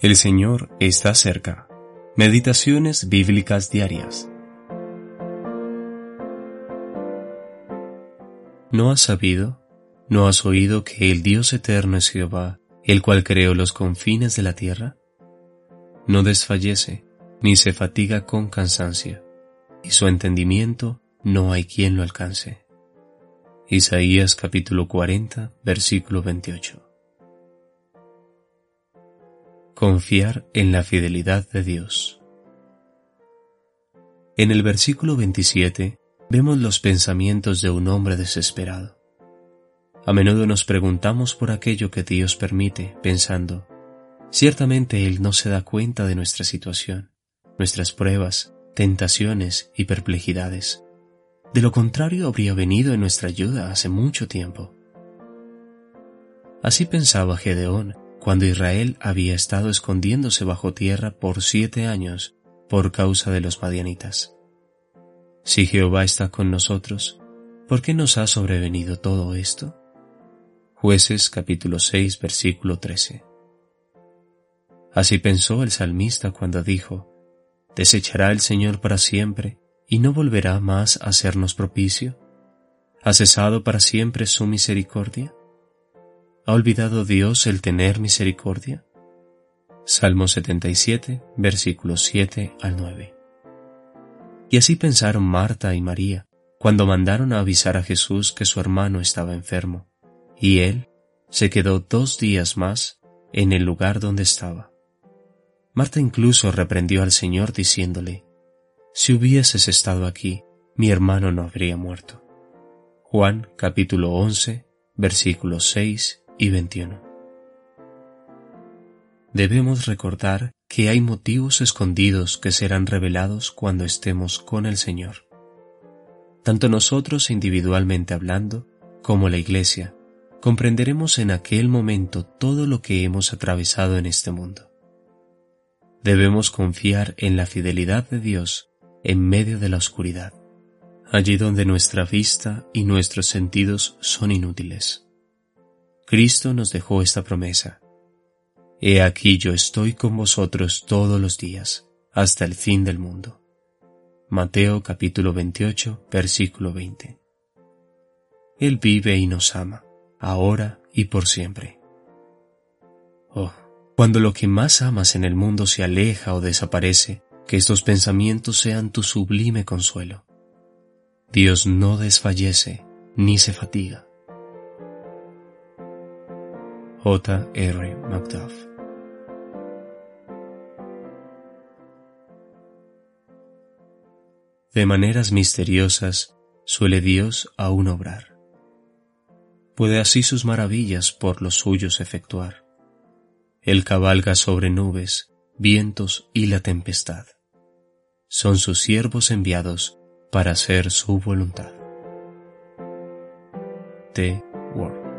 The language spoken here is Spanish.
El Señor está cerca. Meditaciones bíblicas diarias. ¿No has sabido, no has oído que el Dios eterno es Jehová, el cual creó los confines de la tierra? No desfallece, ni se fatiga con cansancio, y su entendimiento no hay quien lo alcance. Isaías capítulo 40, versículo 28. Confiar en la fidelidad de Dios. En el versículo 27 vemos los pensamientos de un hombre desesperado. A menudo nos preguntamos por aquello que Dios permite, pensando, ciertamente Él no se da cuenta de nuestra situación, nuestras pruebas, tentaciones y perplejidades. De lo contrario habría venido en nuestra ayuda hace mucho tiempo. Así pensaba Gedeón cuando Israel había estado escondiéndose bajo tierra por siete años por causa de los madianitas. Si Jehová está con nosotros, ¿por qué nos ha sobrevenido todo esto? Jueces capítulo 6 versículo 13. Así pensó el salmista cuando dijo, ¿Desechará el Señor para siempre y no volverá más a hacernos propicio? ¿Ha cesado para siempre su misericordia? ¿Ha olvidado Dios el tener misericordia? Salmo 77, versículos 7 al 9. Y así pensaron Marta y María cuando mandaron a avisar a Jesús que su hermano estaba enfermo, y él se quedó dos días más en el lugar donde estaba. Marta incluso reprendió al Señor diciéndole, Si hubieses estado aquí, mi hermano no habría muerto. Juan capítulo 11, versículos 6 y 21. Debemos recordar que hay motivos escondidos que serán revelados cuando estemos con el Señor. Tanto nosotros individualmente hablando como la Iglesia comprenderemos en aquel momento todo lo que hemos atravesado en este mundo. Debemos confiar en la fidelidad de Dios en medio de la oscuridad, allí donde nuestra vista y nuestros sentidos son inútiles. Cristo nos dejó esta promesa. He aquí yo estoy con vosotros todos los días, hasta el fin del mundo. Mateo capítulo 28, versículo 20. Él vive y nos ama, ahora y por siempre. Oh, cuando lo que más amas en el mundo se aleja o desaparece, que estos pensamientos sean tu sublime consuelo. Dios no desfallece ni se fatiga. J. R. Macduff. De maneras misteriosas suele Dios aún obrar. Puede así sus maravillas por los suyos efectuar. Él cabalga sobre nubes, vientos y la tempestad. Son sus siervos enviados para hacer su voluntad. T. Ward